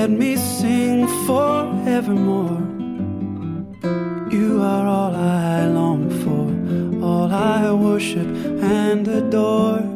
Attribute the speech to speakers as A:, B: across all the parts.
A: Let me sing forevermore. You are all I long for, all I worship and adore.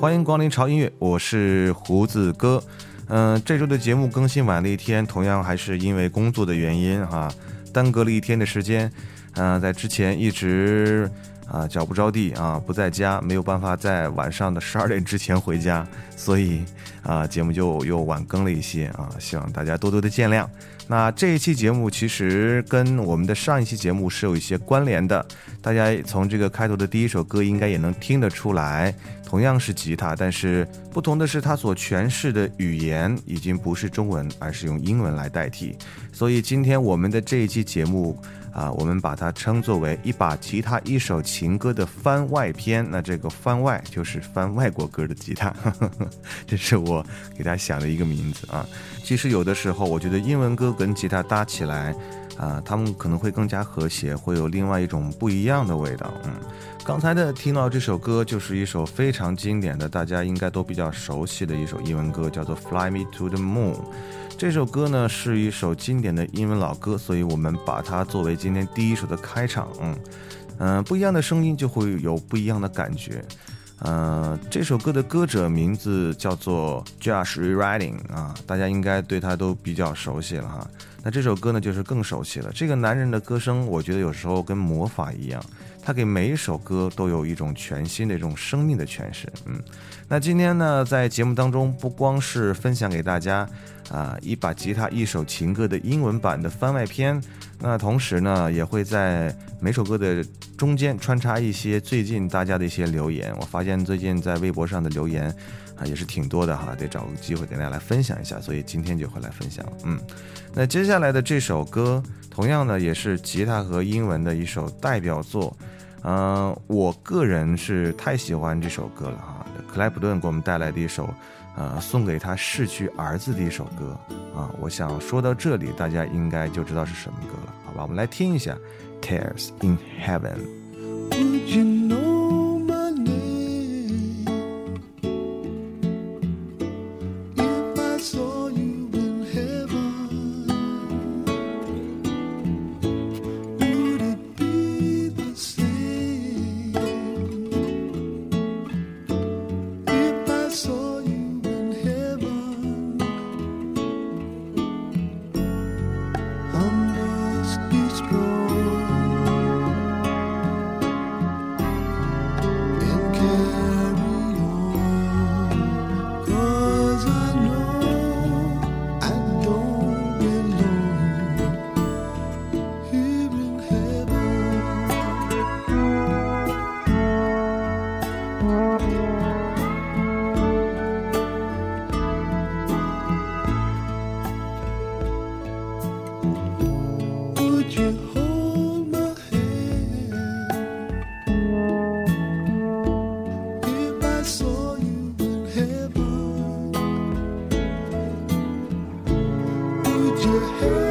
B: 欢迎光临潮音乐，我是胡子哥。嗯、这周的节目更新晚了一天，同样还是因为工作的原因哈，耽搁了一天的时间。嗯、在之前一直啊、脚不着地啊，不在家，没有办法在晚上的十二点之前回家，所以啊、节目就又晚更了一些啊，希望大家多多的见谅。那这一期节目其实跟我们的上一期节目是有一些关联的，大家从这个开头的第一首歌应该也能听得出来，同样是吉他，但是不同的是它所诠释的语言已经不是中文，而是用英文来代替。所以今天我们的这一期节目啊，我们把它称作为一把吉他一首情歌的番外篇。那这个番外就是翻外国歌的吉他，这是我给他想的一个名字啊。其实有的时候，我觉得英文歌跟吉他搭起来，啊，他们可能会更加和谐，会有另外一种不一样的味道。嗯，刚才的听到这首歌就是一首非常经典的，大家应该都比较熟悉的一首英文歌，叫做《Fly Me to the Moon》。这首歌呢是一首经典的英文老歌，所以我们把它作为今天第一首的开场。嗯嗯、不一样的声音就会有不一样的感觉。呃，这首歌的歌者名字叫做 Josh Rewriting 啊，大家应该对他都比较熟悉了哈。那这首歌呢，就是更熟悉了。这个男人的歌声，我觉得有时候跟魔法一样，他给每一首歌都有一种全新的一种生命的诠释。嗯，那今天呢，在节目当中不光是分享给大家啊一把吉他一首情歌的英文版的番外篇，那同时呢，也会在每首歌的中间穿插一些最近大家的一些留言。我发现最近在微博上的留言啊也是挺多的哈，得找个机会给大家来分享一下，所以今天就会来分享。嗯，那接下来的这首歌，同样呢也是吉他和英文的一首代表作。嗯、我个人是太喜欢这首歌了哈。克莱普顿给我们带来的一首，呃，送给他逝去儿子的一首歌啊。我想说到这里，大家应该就知道是什么歌了，好吧？我们来听一下《Tears in Heaven》。
C: your head.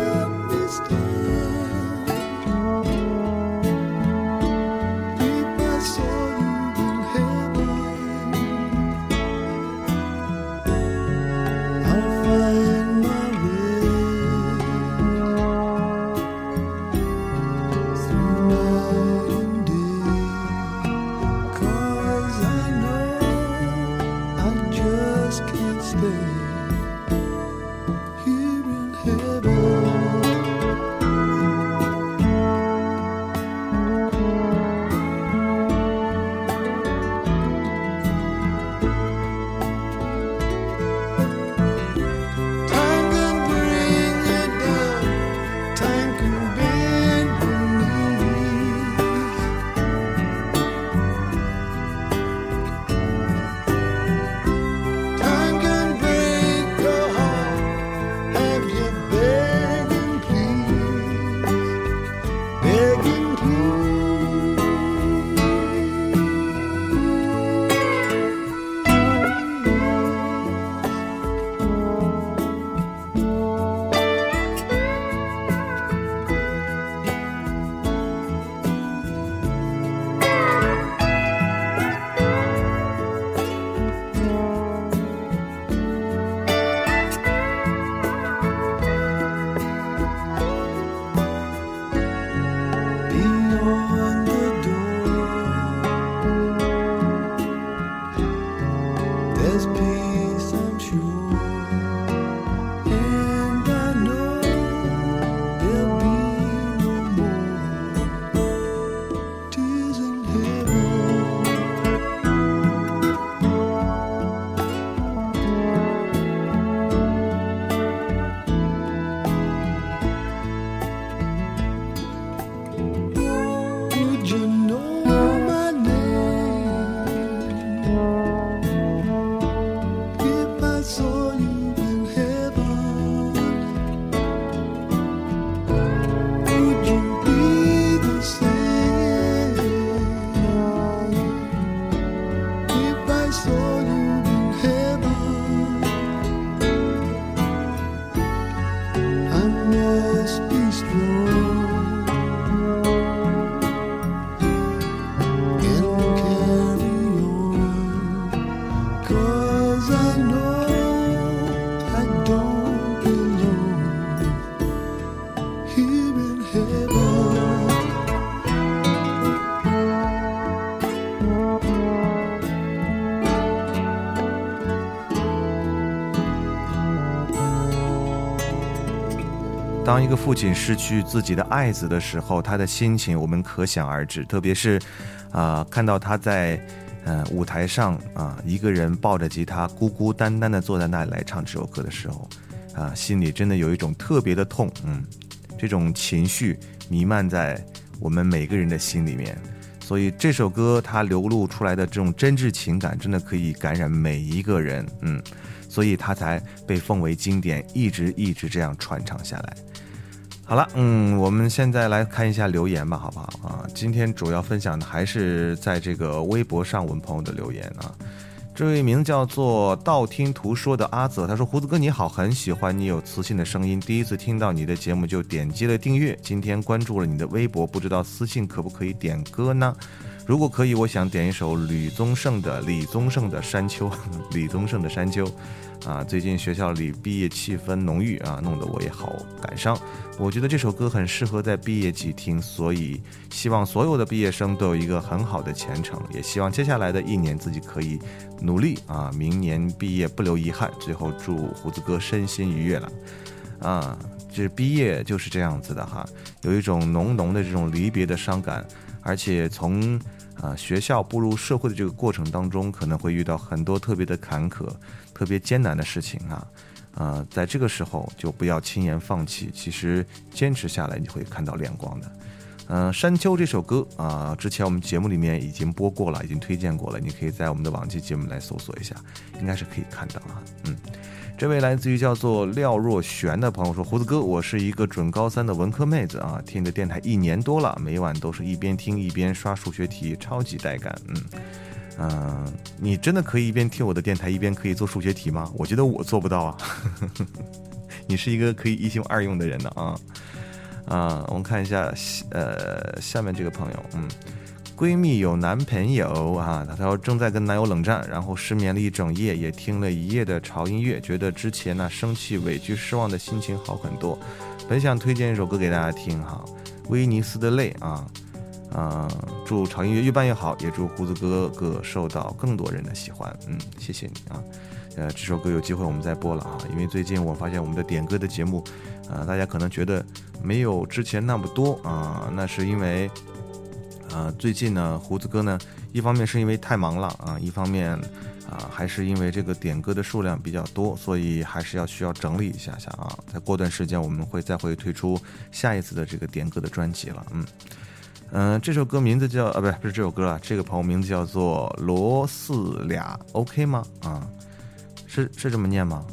B: 当一个父亲失去自己的爱子的时候，他的心情我们可想而知。特别是，啊、看到他在呃舞台上啊、一个人抱着吉他，孤孤单单的坐在那里来唱这首歌的时候，啊、心里真的有一种特别的痛。嗯，这种情绪弥漫在我们每个人的心里面。所以这首歌它流露出来的这种真挚情感，真的可以感染每一个人。嗯，所以它才被奉为经典，一直一直这样传唱下来。好了，嗯，我们现在来看一下留言吧，好不好啊？今天主要分享的还是在这个微博上我们朋友的留言啊。这位名叫做道听途说的阿泽，他说：“胡子哥你好，很喜欢你有磁性的声音，第一次听到你的节目就点击了订阅，今天关注了你的微博，不知道私信可不可以点歌呢？如果可以，我想点一首吕宗盛的李宗盛的《山丘》，李宗盛的《山丘》。啊，最近学校里毕业气氛浓郁啊，弄得我也好感伤。我觉得这首歌很适合在毕业季听，所以希望所有的毕业生都有一个很好的前程，也希望接下来的一年自己可以努力啊，明年毕业不留遗憾。最后祝胡子哥身心愉悦了，啊，这毕业就是这样子的哈，有一种浓浓的这种离别的伤感，而且从啊学校步入社会的这个过程当中，可能会遇到很多特别的坎坷、特别艰难的事情啊。呃，在这个时候就不要轻言放弃，其实坚持下来你会看到亮光的。嗯、山丘》这首歌啊、之前我们节目里面已经播过了，已经推荐过了，你可以在我们的往期节目来搜索一下，应该是可以看到啊。嗯，这位来自于叫做廖若璇的朋友说：“胡子哥，我是一个准高三的文科妹子啊，听着电台一年多了，每晚都是一边听一边刷数学题，超级带感。嗯嗯、你真的可以一边听我的电台一边可以做数学题吗？我觉得我做不到啊。你是一个可以一心二用的人呢啊啊！我们看一下，呃，下面这个朋友，嗯。”闺蜜有男朋友啊，她说正在跟男友冷战，然后失眠了一整夜，也听了一夜的潮音乐，觉得之前那生气、委屈、失望的心情好很多。本想推荐一首歌给大家听哈，威尼斯的泪啊，啊、祝潮音乐越办越好，也祝胡子哥哥受到更多人的喜欢。嗯，谢谢你啊。呃，这首歌有机会我们再播了啊，因为最近我发现我们的点歌的节目，啊，大家可能觉得没有之前那么多啊，那是因为，啊，最近呢，胡子哥呢，一方面是因为太忙了啊，一方面啊，还是因为这个点歌的数量比较多，所以还是要需要整理一下下啊。再过段时间我们会再会推出下一次的这个点歌的专辑了，嗯。嗯，这首歌名字叫啊，不是不是这首歌啊，这个朋友名字叫做罗四俩，OK 吗？啊，是是这么念吗？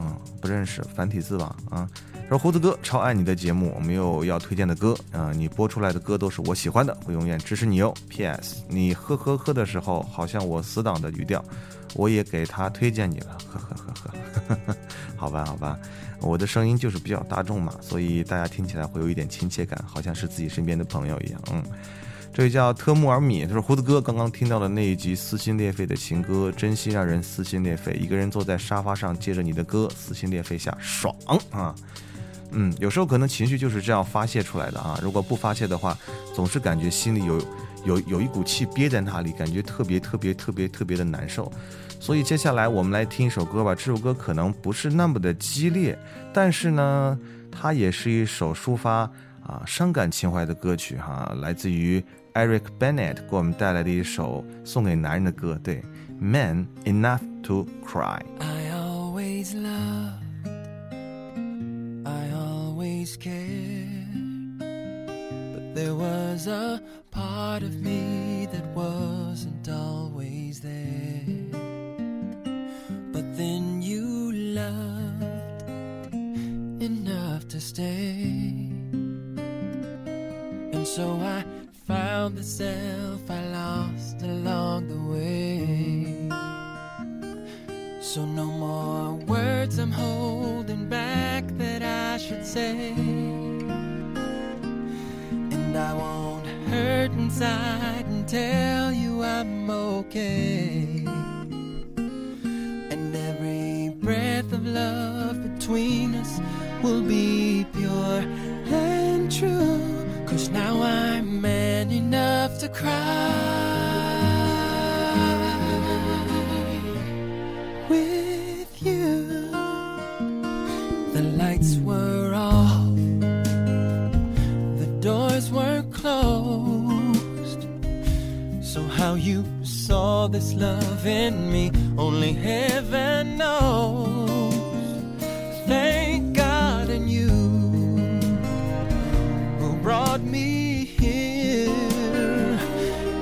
B: 嗯，不认识繁体字吧？啊，说胡子哥超爱你的节目，我们有要推荐的歌啊，你播出来的歌都是我喜欢的，会永远支持你哦。P.S. 你呵呵呵的时候，好像我死党的语调，我也给他推荐你了，呵呵呵呵，好吧好吧。我的声音就是比较大众嘛，所以大家听起来会有一点亲切感，好像是自己身边的朋友一样。嗯，这位叫特木尔米，他说胡子哥刚刚听到的那一集撕心裂肺的情歌，真心让人撕心裂肺。一个人坐在沙发上，借着你的歌，撕心裂肺下爽啊！嗯，有时候可能情绪就是这样发泄出来的啊。如果不发泄的话，总是感觉心里有有有一股气憋在那里，感觉特别特别特别特别的难受。所以接下来我们来听一首歌吧。这首歌可能不是那么的激烈，但是呢，它也是一首抒发啊伤感情怀的歌曲哈。来自于 Eric Bennett 给我们带来的一首送给男人的歌，对，Man Enough to Cry。
D: I always love always cared, but there was a part of me that wasn't always there. But then you loved enough to stay. And so I found the self I lost along the way. So no more words I'm holding back that I should say. And I won't hurt inside and tell you I'm okay. And every breath of love between us will be pure and true. Cause now I'm man enough to cry this love in me, only heaven knows. Thank God and you who brought me here.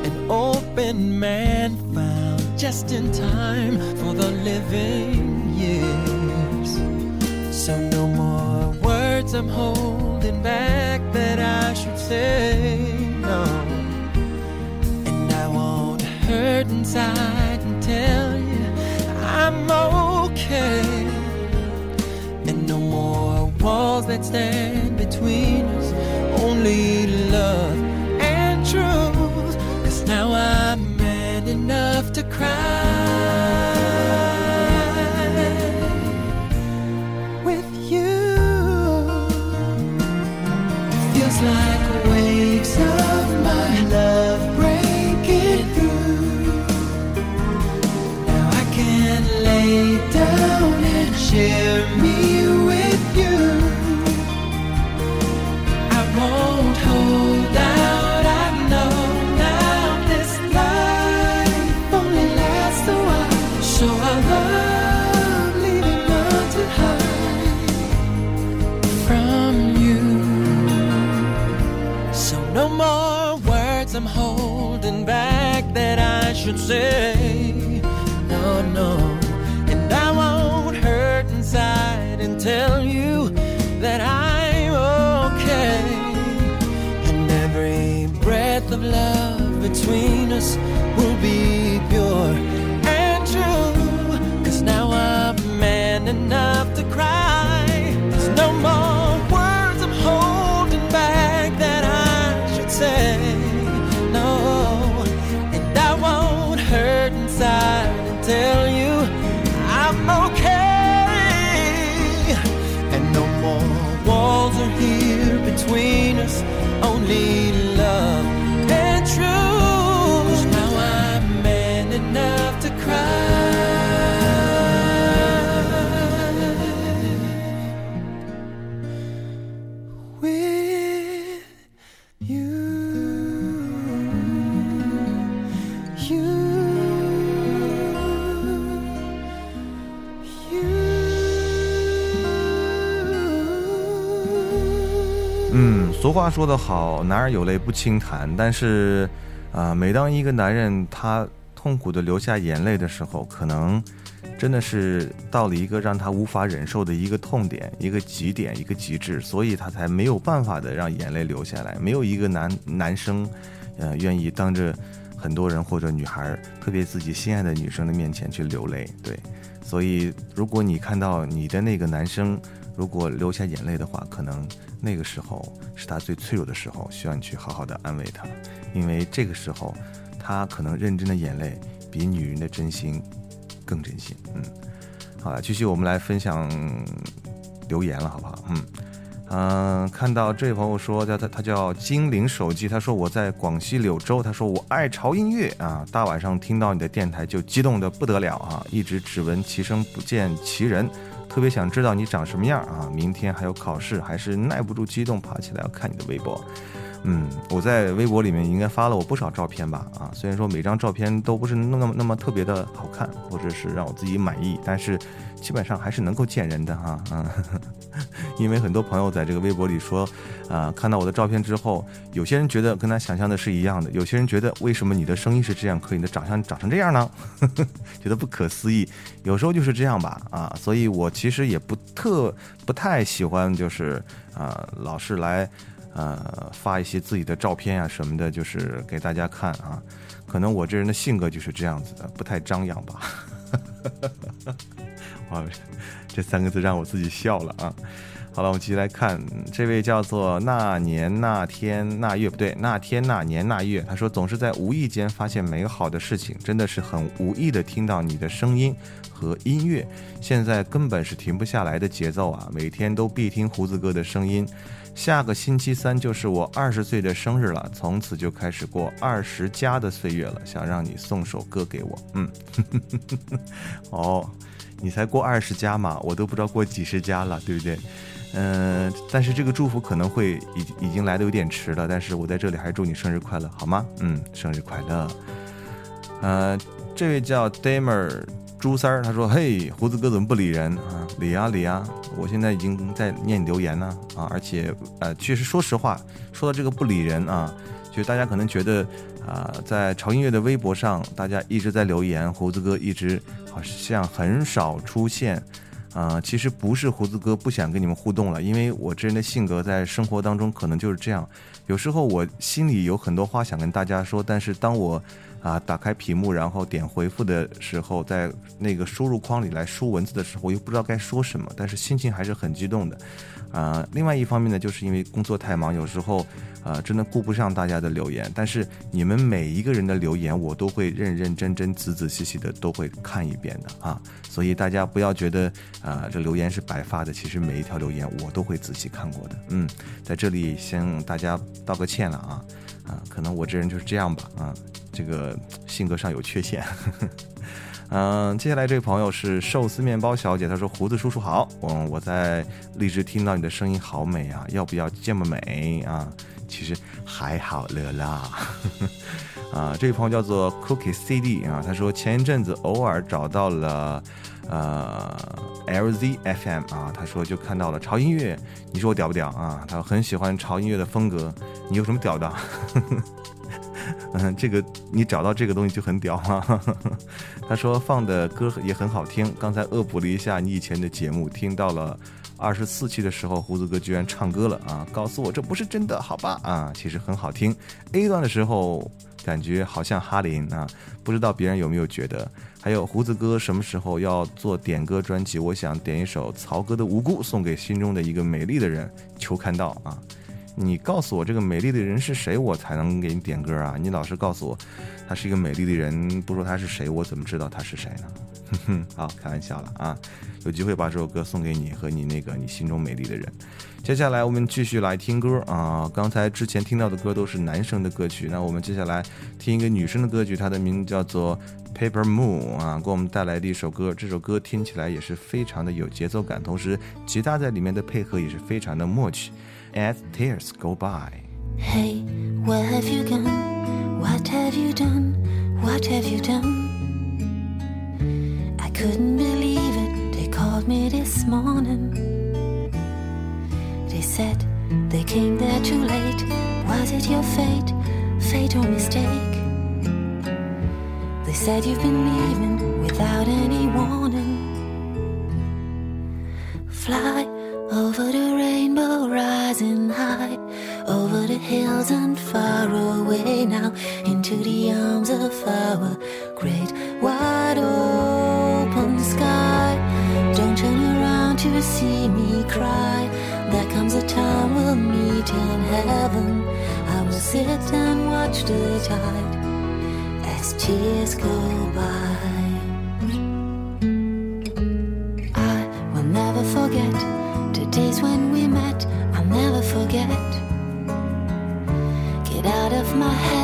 D: An open man found just in time for the living years. So no more words I'm holding back that I should say okay. And no more walls that stand between us, only love and truth. Cause now I'm man enough to cry should say. No, no. And I won't hurt inside and tell you that I'm okay. And every breath of love between us
B: need 话说得好，男儿有泪不轻弹。但是，啊，每当一个男人他痛苦的流下眼泪的时候，可能真的是到了一个让他无法忍受的一个痛点、一个极点、一个极致，所以他才没有办法的让眼泪流下来。没有一个男男生，呃，愿意当着很多人或者女孩，特别自己心爱的女生的面前去流泪。对，所以如果你看到你的那个男生如果流下眼泪的话，可能。那个时候是他最脆弱的时候，需要你去好好的安慰他，因为这个时候他可能认真的眼泪比女人的真心更真心。嗯，好了，继续我们来分享留言了，好不好？嗯嗯，看到这位朋友说叫他他叫精灵手机，他说我在广西柳州，他说我爱潮音乐啊，大晚上听到你的电台就激动的不得了啊，一直只闻其声不见其人。特别想知道你长什么样啊！明天还有考试，还是耐不住激动爬起来要看你的微博。嗯，我在微博里面应该发了我不少照片吧？啊，虽然说每张照片都不是那么那么特别的好看，或者是让我自己满意，但是。基本上还是能够见人的哈，嗯，因为很多朋友在这个微博里说，啊，看到我的照片之后，有些人觉得跟他想象的是一样的，有些人觉得为什么你的声音是这样，可你的长相长成这样呢？觉得不可思议。有时候就是这样吧，啊，所以我其实也不特不太喜欢，就是啊，老是来呃发一些自己的照片啊什么的，就是给大家看啊。可能我这人的性格就是这样子的，不太张扬吧。啊，这三个字让我自己笑了啊！好了，我们继续来看这位叫做那年那天那月不对，那天那年那月。他说总是在无意间发现美好的事情，真的是很无意的听到你的声音和音乐，现在根本是停不下来的节奏啊！每天都必听胡子哥的声音。下个星期三就是我二十岁的生日了，从此就开始过二十加的岁月了。想让你送首歌给我，嗯，哦。你才过二十加嘛，我都不知道过几十加了，对不对？嗯，但是这个祝福可能会已已经来的有点迟了，但是我在这里还是祝你生日快乐，好吗？嗯，生日快乐。呃，这位叫 Damer 朱三儿，他说：“嘿，胡子哥怎么不理人啊？理啊理啊！我现在已经在念留言呢啊，而且呃，确实说实话，说到这个不理人啊，就大家可能觉得。”啊，在潮音乐的微博上，大家一直在留言，胡子哥一直好像很少出现。啊，其实不是胡子哥不想跟你们互动了，因为我这人的性格在生活当中可能就是这样。有时候我心里有很多话想跟大家说，但是当我啊打开屏幕，然后点回复的时候，在那个输入框里来输文字的时候，我又不知道该说什么，但是心情还是很激动的。啊，另外一方面呢，就是因为工作太忙，有时候。啊，真的顾不上大家的留言，但是你们每一个人的留言，我都会认认真真、仔仔细细的都会看一遍的啊。所以大家不要觉得啊，这留言是白发的，其实每一条留言我都会仔细看过的。嗯，在这里向大家道个歉了啊啊，可能我这人就是这样吧啊，这个性格上有缺陷。嗯，接下来这位朋友是寿司面包小姐，她说：“胡子叔叔好，嗯，我在荔枝听到你的声音好美啊，要不要这么美啊？”其实还好了啦，啊，这位朋友叫做 Cookie CD 啊，他说前一阵子偶尔找到了呃 LZ FM 啊，他说就看到了潮音乐，你说我屌不屌啊？他很喜欢潮音乐的风格，你有什么屌的？嗯，这个你找到这个东西就很屌啊。他说放的歌也很好听，刚才恶补了一下你以前的节目，听到了。二十四期的时候，胡子哥居然唱歌了啊！告诉我这不是真的，好吧？啊，其实很好听。A 段的时候感觉好像哈林啊，不知道别人有没有觉得？还有胡子哥什么时候要做点歌专辑？我想点一首曹格的《无辜》，送给心中的一个美丽的人，求看到啊！你告诉我这个美丽的人是谁，我才能给你点歌啊！你老是告诉我他是一个美丽的人，不说他是谁，我怎么知道他是谁呢？哼哼，好，开玩笑了啊！有机会把这首歌送给你和你那个你心中美丽的人。接下来我们继续来听歌啊！刚才之前听到的歌都是男生的歌曲，那我们接下来听一个女生的歌曲，它的名字叫做《Paper Moon》啊，给我们带来的一首歌。这首歌听起来也是非常的有节奏感，同时吉他在里面的配合也是非常的默契。As tears go by。
E: Hey, where have you gone? What have you done? What have you done? I couldn't believe it. They called me this morning. They said they came there too late? Was it your fate, fate or mistake? They said you've been leaving without any warning. Fly over the rainbow, rising high, over the hills and far away now, into the arms of our great wide open sky. Don't turn around to see me cry. There comes a time we'll meet in heaven. I will sit and watch the tide as tears go by. I will never forget the days when we met. I'll never forget. Get out of my head,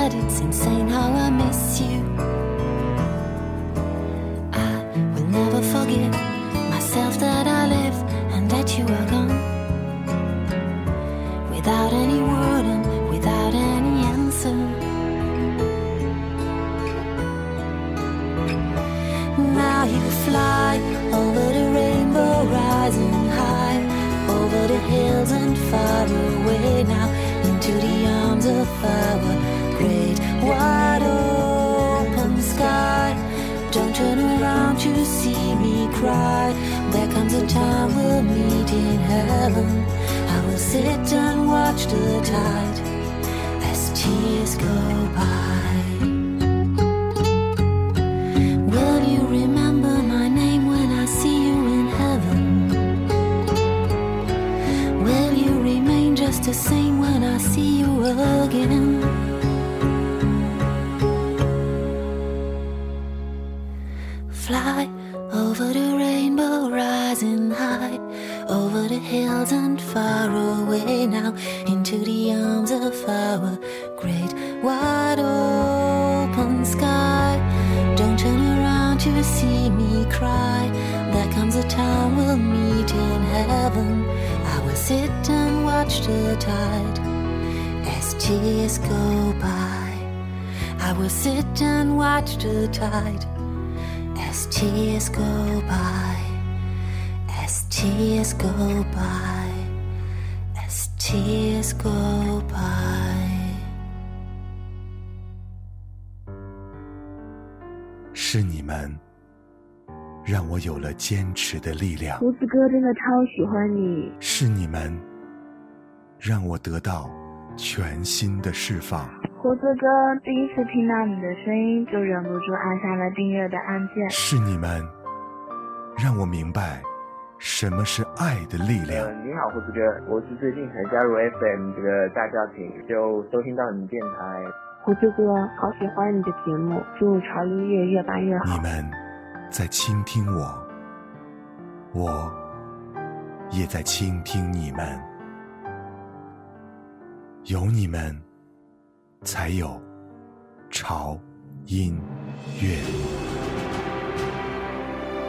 E: heaven. I will sit and watch the tide as tears go by.
F: 持的力量，
G: 胡子哥真的超喜欢你，
F: 是你们让我得到全新的释放，
G: 胡子哥第一次听到你的声音就忍不住按下了订阅的按键。
F: 是你们让我明白什么是爱的力量
H: 呃，。你好，胡子哥，我是最近才加入 FM 这个大家庭，就收听到你们电台。
G: 胡子哥，好喜欢你的节目，祝潮音乐越办越好
F: 你。们在倾听我，我也在倾听你们。有你们，才有潮音乐。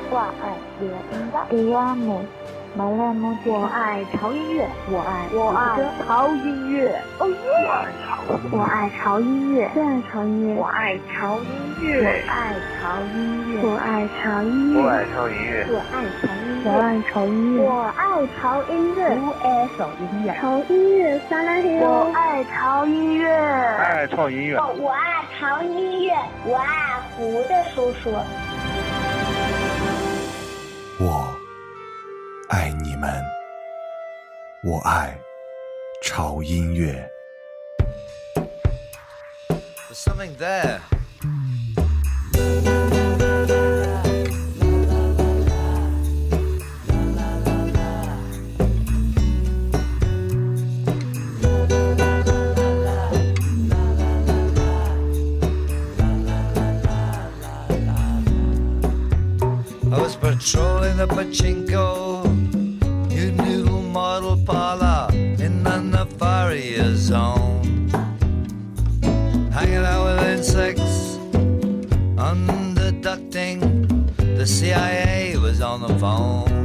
G: 我爱我音乐，我爱我，马来木我爱潮音乐，我爱我爱潮音乐，哦耶！我爱潮音乐，我爱潮音乐，我爱潮音乐，我爱潮音乐，我爱潮音乐，
H: 我爱潮音乐，
G: 我爱潮音乐，我爱潮音乐，我爱潮音乐，我爱潮音乐，潮音乐撒拉嘿我爱潮音乐，
H: 爱潮音乐。
I: 我爱潮音乐，我爱胡的叔叔。
F: 爱你们，我爱潮音乐。
J: In the Nefaria zone. Hanging out with insects, underducting. The CIA was on the phone.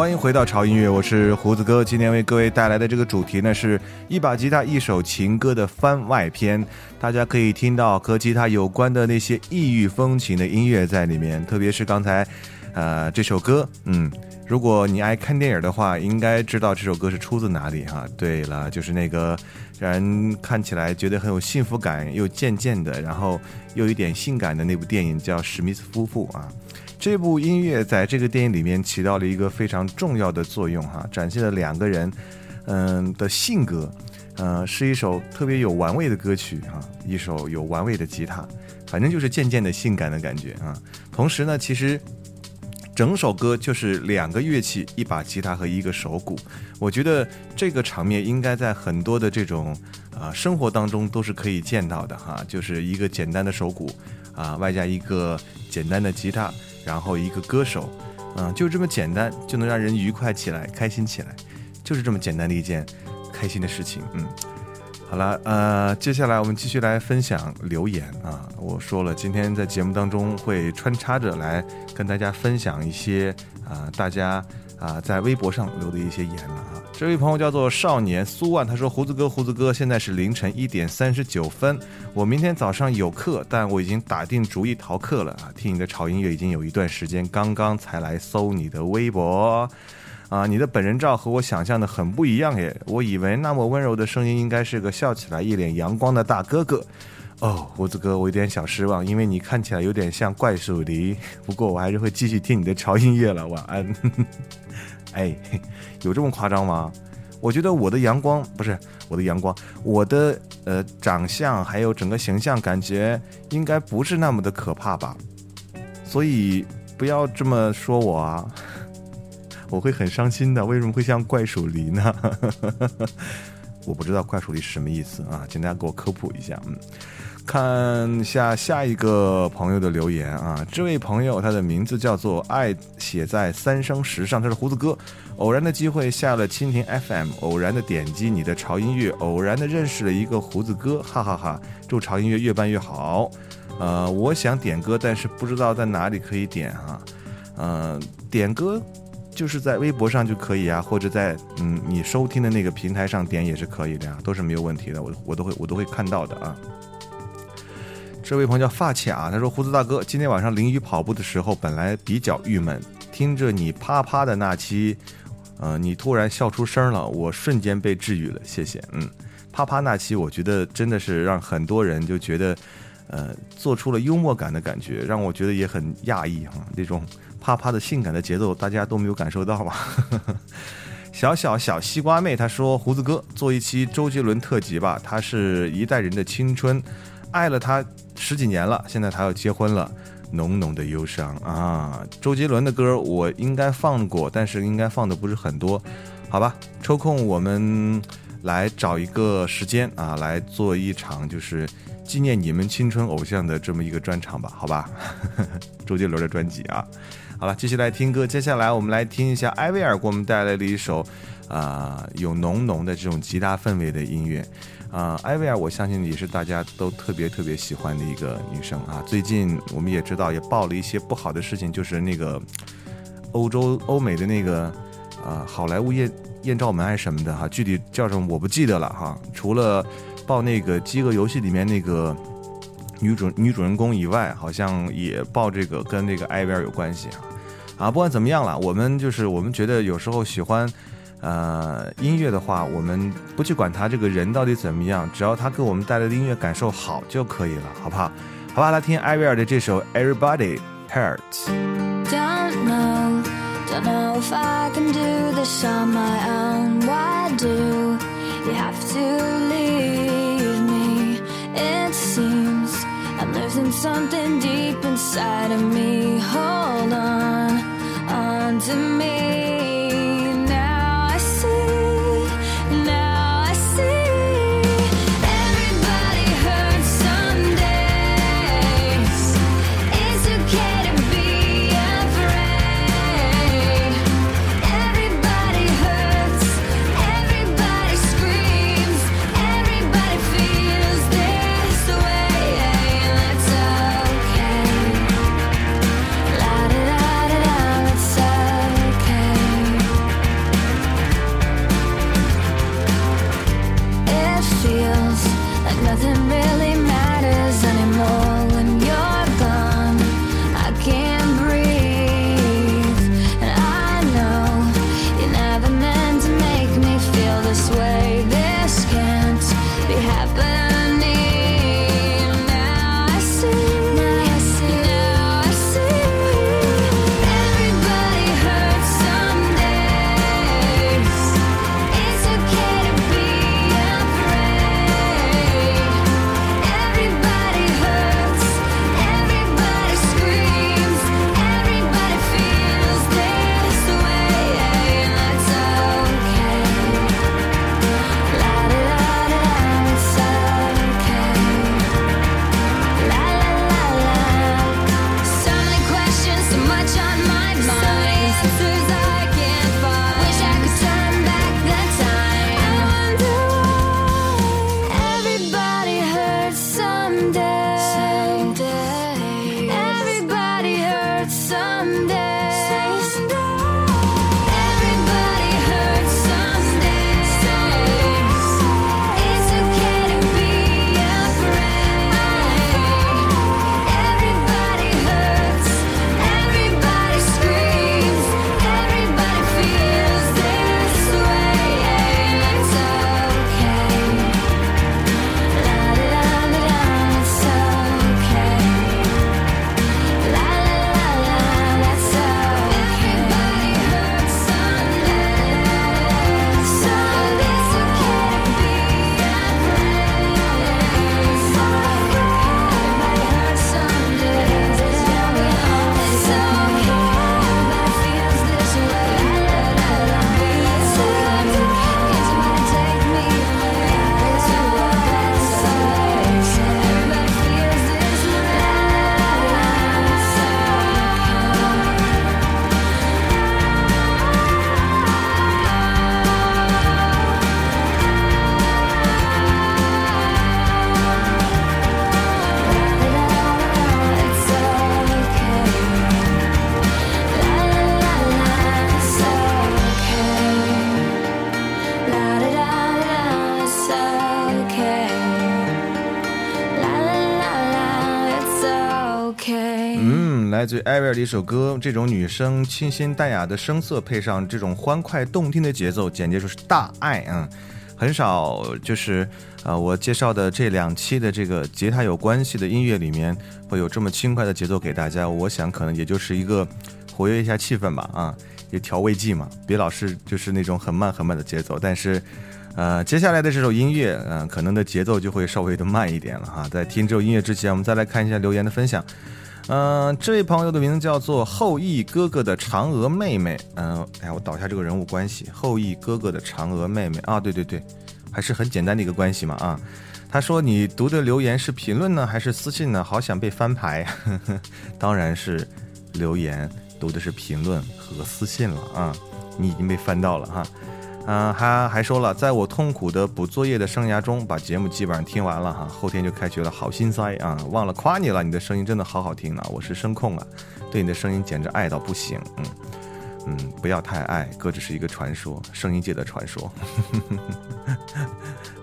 B: 欢迎回到潮音乐，我是胡子哥。今天为各位带来的这个主题呢，是一把吉他一首情歌的番外篇。大家可以听到和吉他有关的那些异域风情的音乐在里面，特别是刚才，呃，这首歌，嗯，如果你爱看电影的话，应该知道这首歌是出自哪里哈。对了，就是那个让人看起来觉得很有幸福感又渐渐的，然后又有一点性感的那部电影叫《史密斯夫妇》啊。这部音乐在这个电影里面起到了一个非常重要的作用哈，展现了两个人，嗯的性格，呃，是一首特别有玩味的歌曲哈，一首有玩味的吉他，反正就是渐渐的性感的感觉啊。同时呢，其实整首歌就是两个乐器，一把吉他和一个手鼓。我觉得这个场面应该在很多的这种啊、生活当中都是可以见到的哈，就是一个简单的手鼓啊，外加一个简单的吉他，然后一个歌手，嗯、就这么简单就能让人愉快起来，开心起来，就是这么简单的一件开心的事情，嗯。好了，呃，接下来我们继续来分享留言啊。我说了，今天在节目当中会穿插着来跟大家分享一些啊、大家啊、在微博上留的一些言了啊。这位朋友叫做少年苏万，他说：“胡子哥，胡子哥，现在是凌晨一点三十九分，我明天早上有课，但我已经打定主意逃课了啊。听你的潮音乐已经有一段时间，刚刚才来搜你的微博。”啊，你的本人照和我想象的很不一样耶！我以为那么温柔的声音应该是个笑起来一脸阳光的大哥哥。哦，胡子哥，我有点小失望，因为你看起来有点像怪兽梨。不过我还是会继续听你的潮音乐了。晚安。哎，有这么夸张吗？我觉得我的阳光不是我的阳光，我的呃长相还有整个形象，感觉应该不是那么的可怕吧？所以不要这么说我啊。我会很伤心的。为什么会像怪鼠梨呢？我不知道怪鼠梨是什么意思啊，请大家给我科普一下。嗯，看下下一个朋友的留言啊，这位朋友他的名字叫做爱写在三生石上，他是胡子哥。偶然的机会下了蜻蜓 FM，偶然的点击你的潮音乐，偶然的认识了一个胡子哥，哈哈哈祝潮音乐越办越好。呃，我想点歌，但是不知道在哪里可以点啊、呃，点歌就是在微博上就可以啊，或者在嗯你收听的那个平台上点也是可以的呀，都是没有问题的，我我都会我都会看到的啊。这位朋友叫发卡，他说：“胡子大哥，今天晚上淋雨跑步的时候，本来比较郁闷，听着你啪啪的那期，呃，你突然笑出声了，我瞬间被治愈了，谢谢。嗯，啪啪那期，我觉得真的是让很多人就觉得，呃，做出了幽默感的感觉，让我觉得也很讶异哈，那种啪啪的性感的节奏，大家都没有感受到吧？小小小西瓜妹她说：“胡子哥做一期周杰伦特辑吧，他是一代人的青春，爱了他十几年了，现在他要结婚了，浓浓的忧伤啊。周杰伦的歌我应该放过，但是应该放的不是很多，好吧？抽空我们来找一个时间啊，来做一场就是纪念你们青春偶像的这么一个专场吧，好吧？周杰伦的专辑啊。好了，继续来听歌。接下来我们来听一下艾薇儿给我们带来的一首，啊，有浓浓的这种吉他氛围的音乐。啊，艾薇儿，我相信也是大家都特别特别喜欢的一个女生啊。最近我们也知道，也爆了一些不好的事情，就是那个欧洲、欧美的那个啊，好莱坞艳艳照门还是什么的哈，具体叫什么我不记得了哈。除了报那个《饥饿游戏》里面那个。女主女主人公以外，好像也报这个跟这个艾薇儿有关系啊啊！不管怎么样了，我们就是我们觉得有时候喜欢，呃，音乐的话，我们不去管他这个人到底怎么样，只要他给我们带来的音乐感受好就可以了，好不好？好吧，来听艾薇儿的这首《Everybody Hurts》。
K: losing something deep inside of me. Hold on, on to me.
B: 自于艾薇儿的一首歌，这种女生清新淡雅的声色，配上这种欢快动听的节奏，简直就是大爱啊！很少就是啊，我介绍的这两期的这个吉他有关系的音乐里面，会有这么轻快的节奏给大家。我想可能也就是一个活跃一下气氛吧，啊，也调味剂嘛，别老是就是那种很慢很慢的节奏。但是，呃，接下来的这首音乐，嗯，可能的节奏就会稍微的慢一点了哈。在听这首音乐之前，我们再来看一下留言的分享。嗯、这位朋友的名字叫做后羿哥哥的嫦娥妹妹。嗯、哎呀，我导一下这个人物关系，后羿哥哥的嫦娥妹妹啊，对对对，还是很简单的一个关系嘛啊。他说：“你读的留言是评论呢，还是私信呢？好想被翻牌。当然是留言，读的是评论和私信了啊。你已经被翻到了哈。他还说了，在我痛苦的补作业的生涯中，把节目基本上听完了哈，后天就开学了，好心塞啊！忘了夸你了，你的声音真的好好听啊！我是声控啊，对你的声音简直爱到不行，嗯嗯，不要太爱，哥只是一个传说，声音界的传说。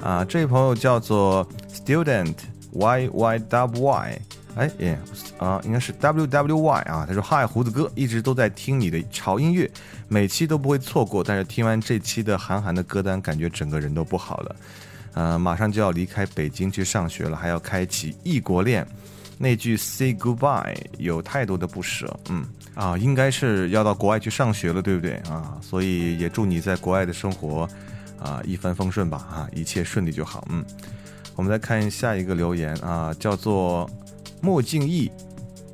B: 啊，这位朋友叫做 Student Y Y W Y，哎耶啊，应该是 W W Y 啊。他说：“嗨，胡子哥，一直都在听你的潮音乐，每期都不会错过。但是听完这期的韩寒的歌单，感觉整个人都不好了。呃，马上就要离开北京去上学了，还要开启异国恋。那句 Say Goodbye 有太多的不舍。嗯啊，应该是要到国外去上学了，对不对啊？所以也祝你在国外的生活啊一帆风顺吧啊，一切顺利就好。嗯，我们再看下一个留言啊，叫做莫敬义。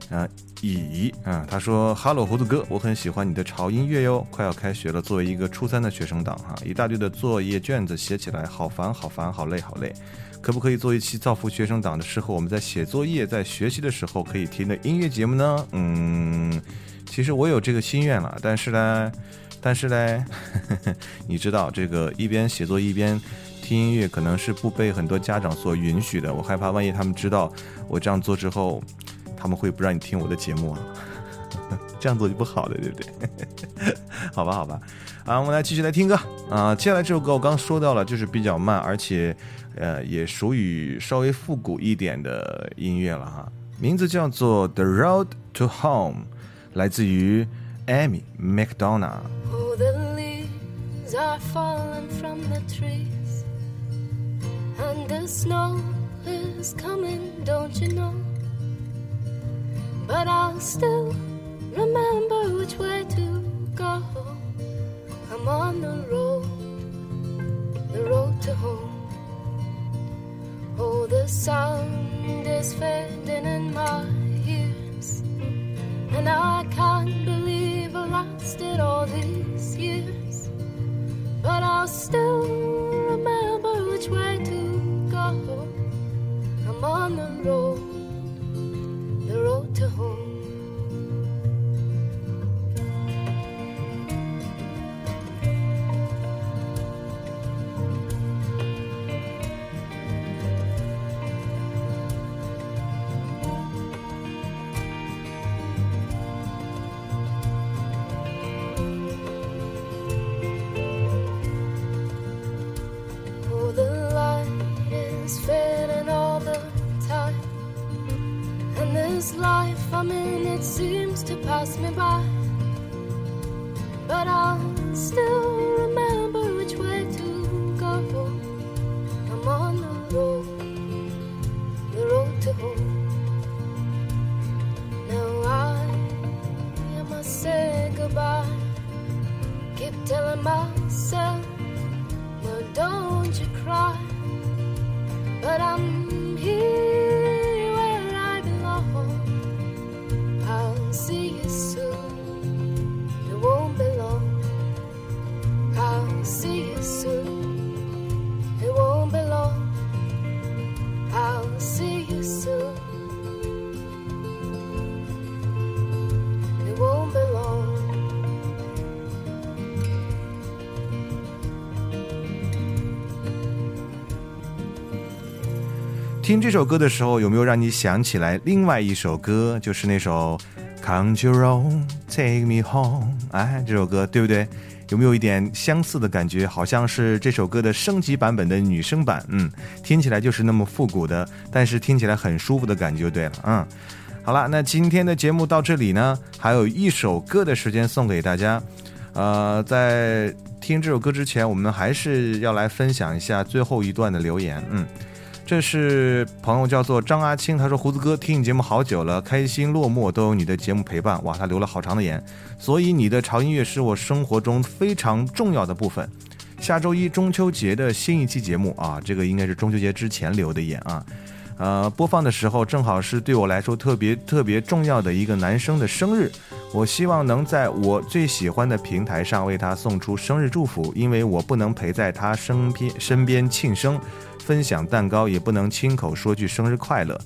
B: 啊，乙啊，他说哈喽胡子哥，我很喜欢你的潮音乐哟。快要开学了，作为一个初三的学生党哈，一大堆的作业卷子写起来好烦，好烦，好累，好累。可不可以做一期造福学生党的适合我们在写作业、在学习的时候可以听的音乐节目呢？嗯，其实我有这个心愿了，但是呢，但是呢，你知道这个一边写作一边听音乐，可能是不被很多家长所允许的。我害怕万一他们知道我这样做之后。”他们会不让你听我的节目啊？这样做就不好了，对不对？好吧，好吧，啊，我们来继续来听歌啊。接下来这首歌我刚说到了，就是比较慢，而且呃也属于稍微复古一点的音乐了哈。名字叫做《The Road to Home》，来自于 Amy McDonald。
L: Oh, the leaves are falling from the trees, and the snow is coming, don't you know? But I'll still remember which way to go. I'm on the road, the road to home. Oh, the sound is fading in my ears, and I can't believe I lost it all these years. But I'll still remember which way to go. I'm on the road, the road to home.
B: 听这首歌的时候，有没有让你想起来另外一首歌？就是那首《Country Road Take Me Home》。哎，这首歌对不对？有没有一点相似的感觉？好像是这首歌的升级版本的女生版。嗯，听起来就是那么复古的，但是听起来很舒服的感觉就对了。嗯，好了，那今天的节目到这里呢，还有一首歌的时间送给大家。呃，在听这首歌之前，我们还是要来分享一下最后一段的留言。嗯。这是朋友叫做张阿青，他说：“胡子哥，听你节目好久了，开心落寞都有你的节目陪伴。”哇，他留了好长的言，所以你的潮音乐是我生活中非常重要的部分。下周一中秋节的新一期节目啊，这个应该是中秋节之前留的言啊。呃，播放的时候正好是对我来说特别特别重要的一个男生的生日，我希望能在我最喜欢的平台上为他送出生日祝福，因为我不能陪在他身边身边庆生，分享蛋糕，也不能亲口说句生日快乐。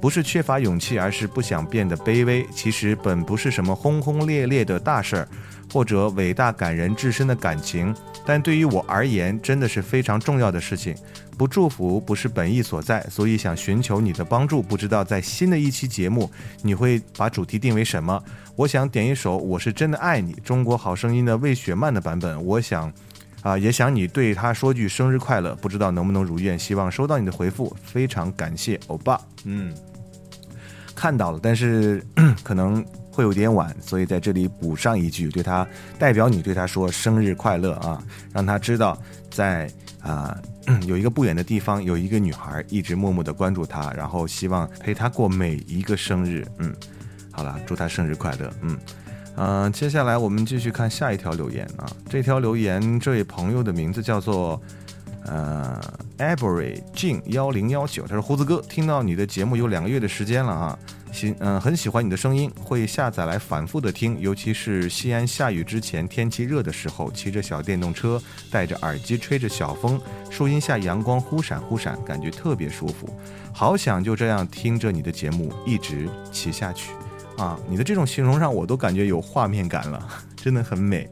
B: 不是缺乏勇气，而是不想变得卑微。其实本不是什么轰轰烈烈的大事儿，或者伟大感人至深的感情，但对于我而言，真的是非常重要的事情。不祝福不是本意所在，所以想寻求你的帮助。不知道在新的一期节目，你会把主题定为什么？我想点一首《我是真的爱你》，中国好声音的魏雪漫的版本。我想，啊，也想你对他说句生日快乐。不知道能不能如愿，希望收到你的回复。非常感谢欧巴，嗯，看到了，但是 可能会有点晚，所以在这里补上一句，对他代表你对他说生日快乐啊，让他知道在啊。有一个不远的地方，有一个女孩一直默默的关注他，然后希望陪他过每一个生日。嗯，好了，祝他生日快乐。嗯，嗯，接下来我们继续看下一条留言啊。这条留言，这位朋友的名字叫做呃 a b e r y Jin 幺零幺九，他说胡子哥，听到你的节目有两个月的时间了啊。喜嗯，很喜欢你的声音，会下载来反复的听，尤其是西安下雨之前，天气热的时候，骑着小电动车，戴着耳机，吹着小风，树荫下阳光忽闪忽闪，感觉特别舒服。好想就这样听着你的节目一直骑下去啊！你的这种形容让我都感觉有画面感了，真的很美。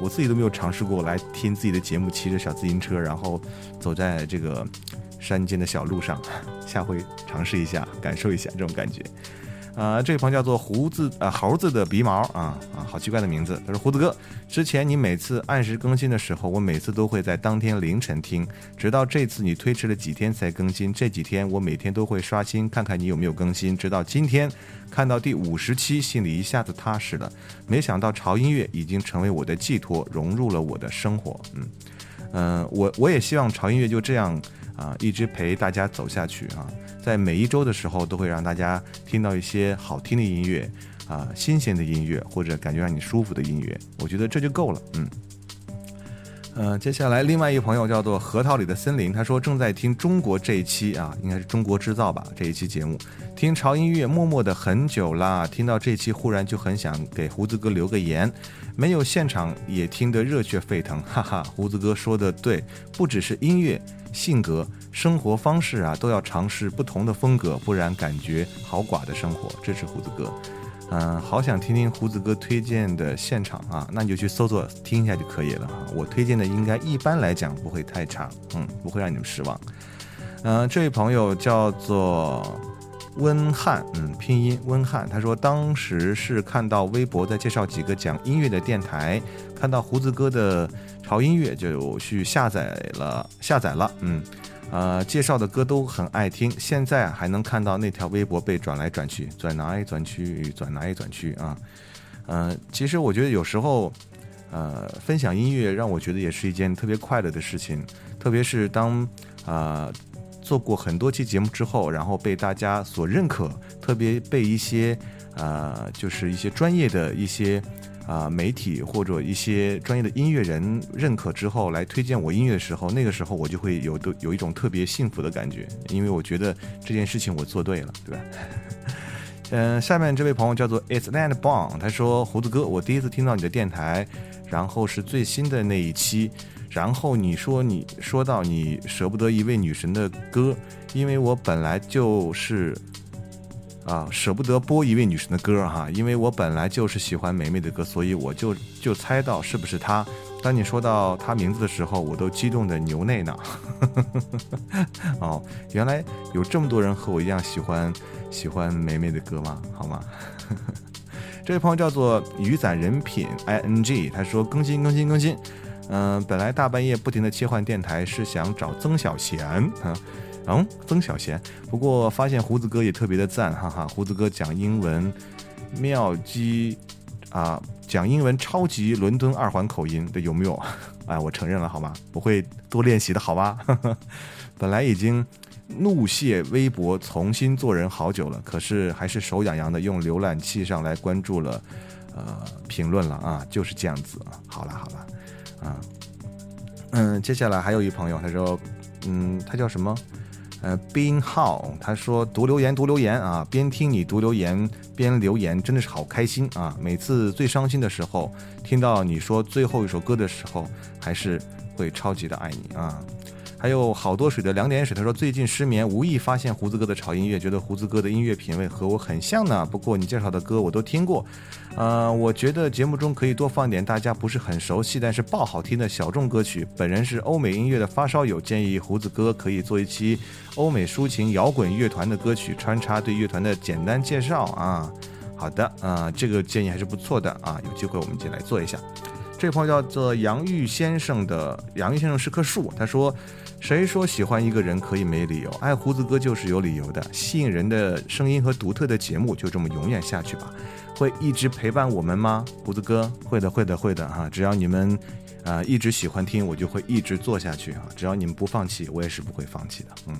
B: 我自己都没有尝试过来听自己的节目，骑着小自行车，然后走在这个山间的小路上，下回尝试一下，感受一下这种感觉。呃，这位朋友叫做胡子呃，猴子的鼻毛啊啊，好奇怪的名字。他说：“胡子哥，之前你每次按时更新的时候，我每次都会在当天凌晨听，直到这次你推迟了几天才更新。这几天我每天都会刷新看看你有没有更新，直到今天看到第五十期，心里一下子踏实了。没想到潮音乐已经成为我的寄托，融入了我的生活。嗯嗯，我我也希望潮音乐就这样。”啊，一直陪大家走下去啊，在每一周的时候，都会让大家听到一些好听的音乐，啊，新鲜的音乐，或者感觉让你舒服的音乐，我觉得这就够了。嗯，呃，接下来另外一个朋友叫做核桃里的森林，他说正在听中国这一期啊，应该是中国制造吧这一期节目，听潮音乐默默的很久啦，听到这期忽然就很想给胡子哥留个言，没有现场也听得热血沸腾，哈哈，胡子哥说的对，不只是音乐。性格、生活方式啊，都要尝试不同的风格，不然感觉好寡的生活。支持胡子哥，嗯，好想听听胡子哥推荐的现场啊，那你就去搜索听一下就可以了哈。我推荐的应该一般来讲不会太差，嗯，不会让你们失望。嗯，这位朋友叫做温汉，嗯，拼音温汉，他说当时是看到微博在介绍几个讲音乐的电台，看到胡子哥的。潮音乐就去下载了，下载了，嗯，呃，介绍的歌都很爱听。现在还能看到那条微博被转来转去，转来转去，转来转去啊，嗯，其实我觉得有时候，呃，分享音乐让我觉得也是一件特别快乐的事情，特别是当啊做过很多期节目之后，然后被大家所认可，特别被一些啊就是一些专业的一些。啊，媒体或者一些专业的音乐人认可之后来推荐我音乐的时候，那个时候我就会有的有一种特别幸福的感觉，因为我觉得这件事情我做对了，对吧？嗯，下面这位朋友叫做 It's Land Bong，他说胡子哥，我第一次听到你的电台，然后是最新的那一期，然后你说你说到你舍不得一位女神的歌，因为我本来就是。啊，舍不得播一位女神的歌哈，因为我本来就是喜欢梅梅的歌，所以我就就猜到是不是她。当你说到她名字的时候，我都激动的流泪呢。哦，原来有这么多人和我一样喜欢喜欢梅梅的歌吗？好吗？这位朋友叫做雨伞人品 i n g，他说更新更新更新。嗯，本来大半夜不停的切换电台是想找曾小贤啊。嗯，曾小贤。不过发现胡子哥也特别的赞，哈哈。胡子哥讲英文妙机啊，讲英文超级伦敦二环口音的有没有？哎，我承认了，好吗？不会多练习的好吗？本来已经怒卸微博，重新做人好久了，可是还是手痒痒的，用浏览器上来关注了，呃，评论了啊，就是这样子啊。好了好了，啊，嗯，接下来还有一朋友，他说，嗯，他叫什么？呃斌浩他说读留言读留言啊，边听你读留言边留言，真的是好开心啊！每次最伤心的时候，听到你说最后一首歌的时候，还是会超级的爱你啊！还有好多水的两点水，他说最近失眠，无意发现胡子哥的潮音乐，觉得胡子哥的音乐品味和我很像呢。不过你介绍的歌我都听过，呃，我觉得节目中可以多放点大家不是很熟悉但是爆好听的小众歌曲。本人是欧美音乐的发烧友，建议胡子哥可以做一期欧美抒情摇滚乐团的歌曲，穿插对乐团的简单介绍啊。好的，啊，这个建议还是不错的啊，有机会我们一起来做一下。这位朋友叫做杨玉先生的杨玉先生是棵树，他说。谁说喜欢一个人可以没理由？爱胡子哥就是有理由的，吸引人的声音和独特的节目就这么永远下去吧。会一直陪伴我们吗？胡子哥，会的，会的，会的哈。只要你们，啊，一直喜欢听，我就会一直做下去啊。只要你们不放弃，我也是不会放弃的。嗯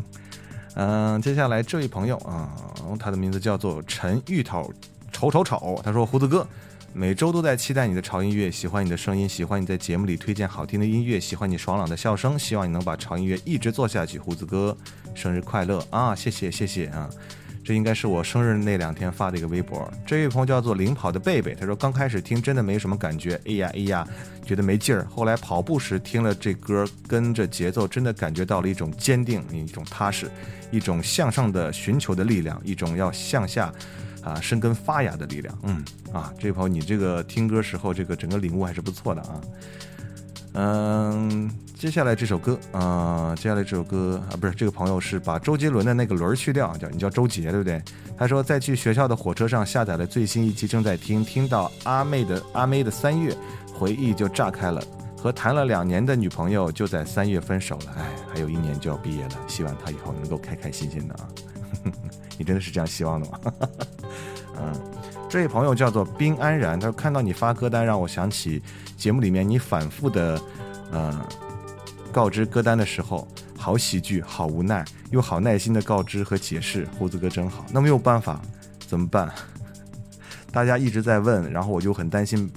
B: 嗯，接下来这位朋友啊，他的名字叫做陈芋头，丑丑丑。他说胡子哥。每周都在期待你的潮音乐，喜欢你的声音，喜欢你在节目里推荐好听的音乐，喜欢你爽朗的笑声，希望你能把潮音乐一直做下去。胡子哥，生日快乐啊！谢谢谢谢啊！这应该是我生日那两天发的一个微博。这位朋友叫做领跑的贝贝，他说刚开始听真的没什么感觉，哎呀哎呀，觉得没劲儿。后来跑步时听了这歌，跟着节奏，真的感觉到了一种坚定，一种踏实，一种向上的寻求的力量，一种要向下。啊，生根发芽的力量，嗯，啊，这位朋友，你这个听歌时候这个整个领悟还是不错的啊，嗯，接下来这首歌，啊，接下来这首歌啊，不是这个朋友是把周杰伦的那个轮儿去掉，叫你叫周杰对不对？他说在去学校的火车上下载了最新一期，正在听，听到阿妹的阿妹的三月，回忆就炸开了，和谈了两年的女朋友就在三月分手了，哎，还有一年就要毕业了，希望他以后能够开开心心的啊。你真的是这样希望的吗？嗯，这位朋友叫做冰安然，他说看到你发歌单，让我想起节目里面你反复的，呃，告知歌单的时候，好喜剧，好无奈，又好耐心的告知和解释。胡子哥真好，那没有办法，怎么办？大家一直在问，然后我就很担心，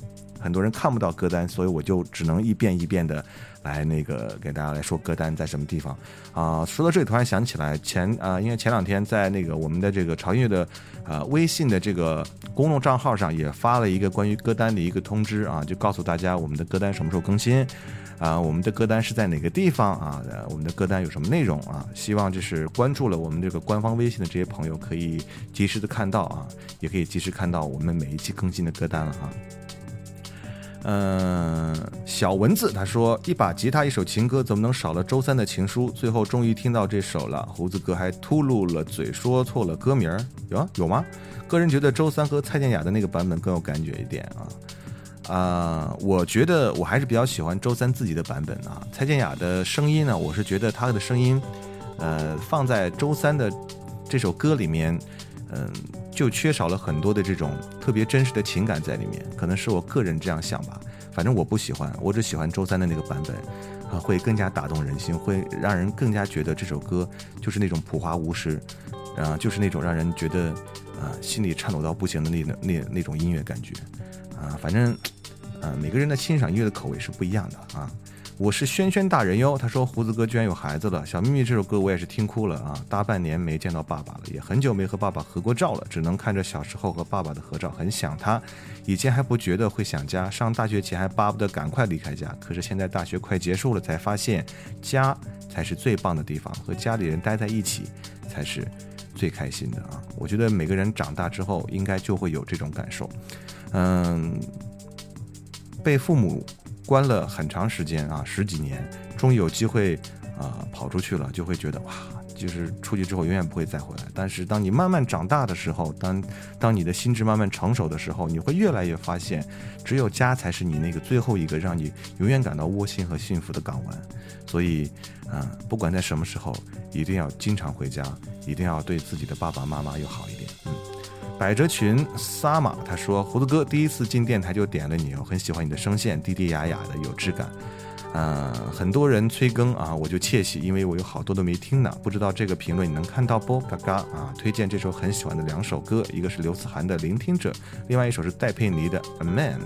B: 很多人看不到歌单，所以我就只能一遍一遍的。来那个给大家来说歌单在什么地方啊？说到这里，突然想起来前啊，因为前两天在那个我们的这个潮音乐的呃微信的这个公众账号上也发了一个关于歌单的一个通知啊，就告诉大家我们的歌单什么时候更新啊，我们的歌单是在哪个地方啊？我们的歌单有什么内容啊？希望就是关注了我们这个官方微信的这些朋友可以及时的看到啊，也可以及时看到我们每一期更新的歌单了啊。嗯，小蚊子他说：“一把吉他，一首情歌，怎么能少了周三的情书？最后终于听到这首了。胡子哥还秃噜了嘴，说错了歌名儿，有有吗？个人觉得周三和蔡健雅的那个版本更有感觉一点啊。啊，我觉得我还是比较喜欢周三自己的版本啊。蔡健雅的声音呢，我是觉得她的声音，呃，放在周三的这首歌里面，嗯。”就缺少了很多的这种特别真实的情感在里面，可能是我个人这样想吧。反正我不喜欢，我只喜欢周三的那个版本，啊，会更加打动人心，会让人更加觉得这首歌就是那种朴华无实，啊，就是那种让人觉得啊心里颤抖到不行的那那那种音乐感觉，啊，反正，啊，每个人的欣赏音乐的口味是不一样的啊。我是轩轩大人哟，他说胡子哥居然有孩子了。小秘密这首歌我也是听哭了啊，大半年没见到爸爸了，也很久没和爸爸合过照了，只能看着小时候和爸爸的合照，很想他。以前还不觉得会想家，上大学前还巴不得赶快离开家，可是现在大学快结束了，才发现家才是最棒的地方，和家里人待在一起才是最开心的啊。我觉得每个人长大之后应该就会有这种感受，嗯，被父母。关了很长时间啊，十几年，终于有机会啊跑出去了，就会觉得哇，就是出去之后永远不会再回来。但是当你慢慢长大的时候，当当你的心智慢慢成熟的时候，你会越来越发现，只有家才是你那个最后一个让你永远感到窝心和幸福的港湾。所以，啊，不管在什么时候，一定要经常回家，一定要对自己的爸爸妈妈又好一点。百褶裙萨玛他说：“胡子哥第一次进电台就点了你，我很喜欢你的声线，低低哑哑的有质感。嗯，很多人催更啊，我就窃喜，因为我有好多都没听呢，不知道这个评论你能看到不？嘎嘎啊！推荐这首很喜欢的两首歌，一个是刘思涵的《聆听者》，另外一首是戴佩妮的《A Man》，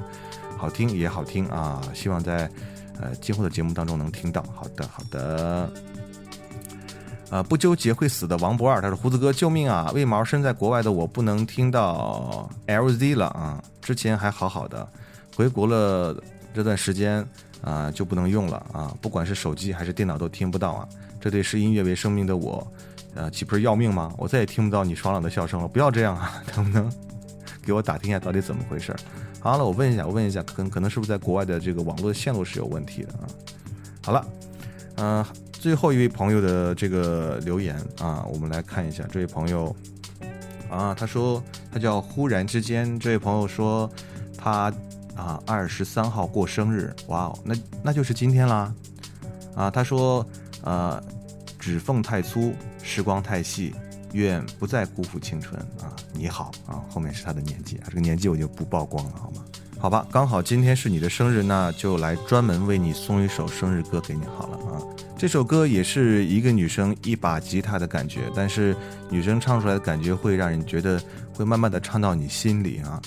B: 好听也好听啊！希望在呃今后的节目当中能听到。好的，好的。”啊，不纠结会死的王博二，他说胡子哥救命啊！为毛身在国外的我不能听到 LZ 了啊，之前还好好的，回国了这段时间啊就不能用了啊，不管是手机还是电脑都听不到啊，这对视音乐为生命的我，呃，岂不是要命吗？我再也听不到你爽朗的笑声了，不要这样啊，能不能给我打听一下到底怎么回事？好了，我问一下，我问一下，可可能是不是在国外的这个网络线路是有问题的啊？好了，嗯。最后一位朋友的这个留言啊，我们来看一下。这位朋友啊，他说他叫忽然之间。这位朋友说他啊二十三号过生日，哇哦，那那就是今天啦。啊，他说呃指缝太粗，时光太细，愿不再辜负青春啊。你好啊，后面是他的年纪啊，这个年纪我就不曝光了，好吗？好吧，刚好今天是你的生日，那就来专门为你送一首生日歌给你好了。这首歌也是一个女生一把吉他的感觉，但是女生唱出来的感觉会让人觉得会慢慢的唱到你心里啊。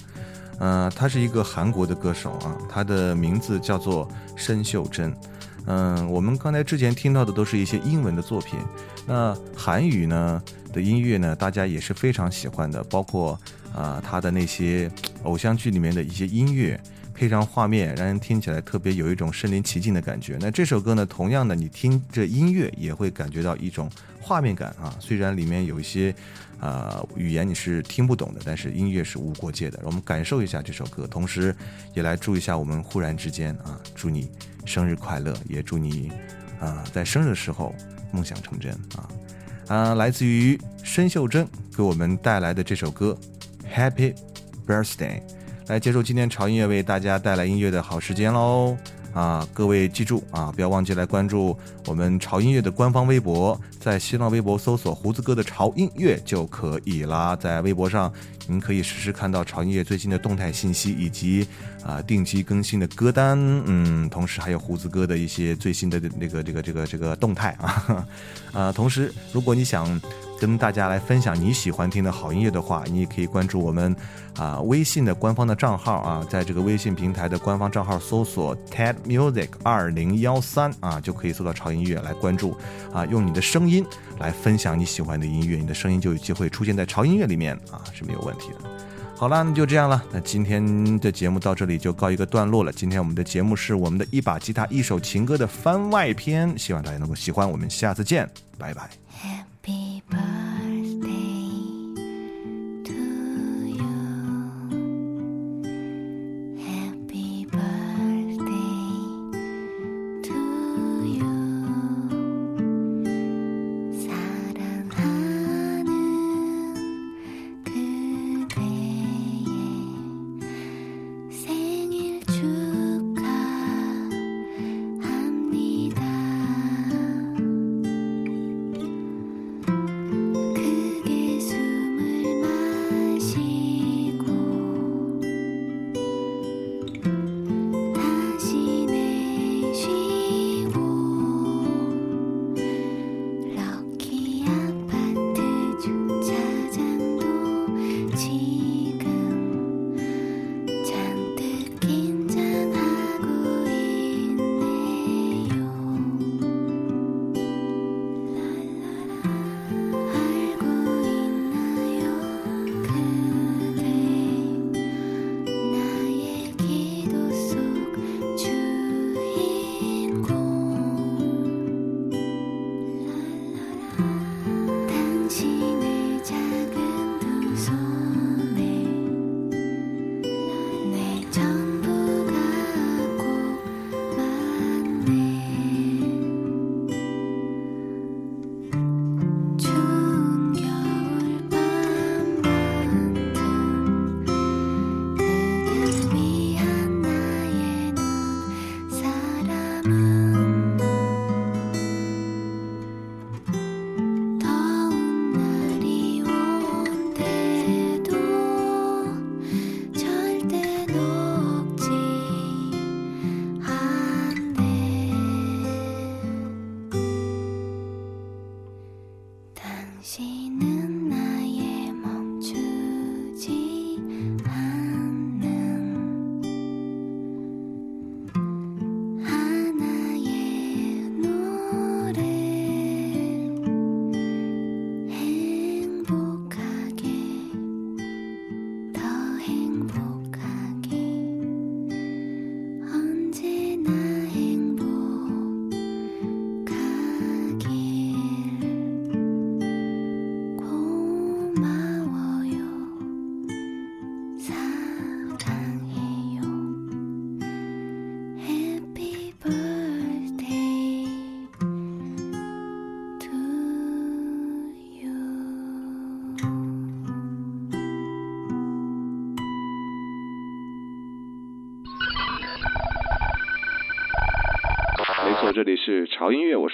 B: 嗯，她是一个韩国的歌手啊，她的名字叫做申秀珍。嗯，我们刚才之前听到的都是一些英文的作品，那韩语呢的音乐呢，大家也是非常喜欢的，包括啊她的那些偶像剧里面的一些音乐。配上画面，让人听起来特别有一种身临其境的感觉。那这首歌呢，同样的，你听着音乐也会感觉到一种画面感啊。虽然里面有一些啊语言你是听不懂的，但是音乐是无国界的。我们感受一下这首歌，同时也来祝一下我们忽然之间啊，祝你生日快乐，也祝你啊在生日的时候梦想成真啊啊！来自于申秀珍给我们带来的这首歌《Happy Birthday》。来接受今天潮音乐为大家带来音乐的好时间喽！啊，各位记住啊，不要忘记来关注我们潮音乐的官方微博，在新浪微博搜索“胡子哥的潮音乐”就可以啦。在微博上，您可以实时看到潮音乐最新的动态信息以及啊定期更新的歌单，嗯，同时还有胡子哥的一些最新的那个这个这个这个动态啊啊，同时如果你想。跟大家来分享你喜欢听的好音乐的话，你也可以关注我们啊微信的官方的账号啊，在这个微信平台的官方账号搜索 TED Music 二零幺三啊，就可以搜到潮音乐来关注啊，用你的声音音来分享你喜欢的音乐，你的声音就有机会出现在潮音乐里面啊，是没有问题的。好了，那就这样了，那今天的节目到这里就告一个段落了。今天我们的节目是我们的一把吉他一首情歌的番外篇，希望大家能够喜欢。我们下次见，拜拜。
E: Happy birthday.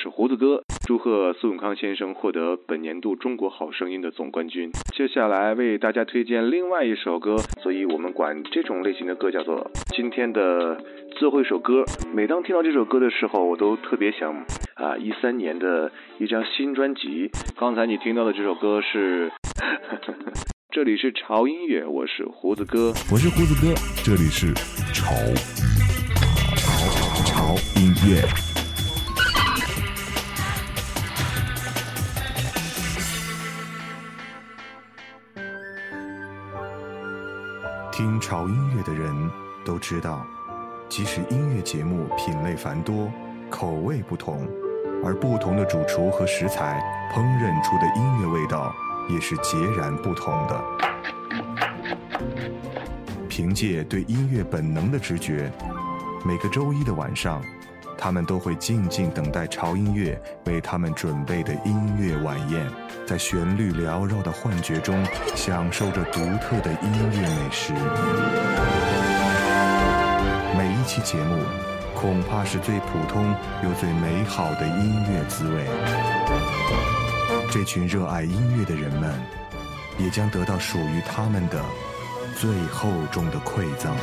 B: 是胡子哥。祝贺苏永康先生获得本年度中国好声音的总冠军。接下来为大家推荐另外一首歌，所以我们管这种类型的歌叫做今天的最后一首歌。每当听到这首歌的时候，我都特别想啊，一三年的一张新专辑。刚才你听到的这首歌是，这里是潮音乐，我是胡子哥，
F: 我是胡子哥，这里是潮潮潮音乐。听潮音乐的人都知道，即使音乐节目品类繁多、口味不同，而不同的主厨和食材烹饪出的音乐味道也是截然不同的。凭借对音乐本能的直觉，每个周一的晚上，他们都会静静等待潮音乐为他们准备的音乐晚宴。在旋律缭绕的幻觉中，享受着独特的音乐美食。每一期节目，恐怕是最普通又最美好的音乐滋味。这群热爱音乐的人们，也将得到属于他们的最厚重的馈赠。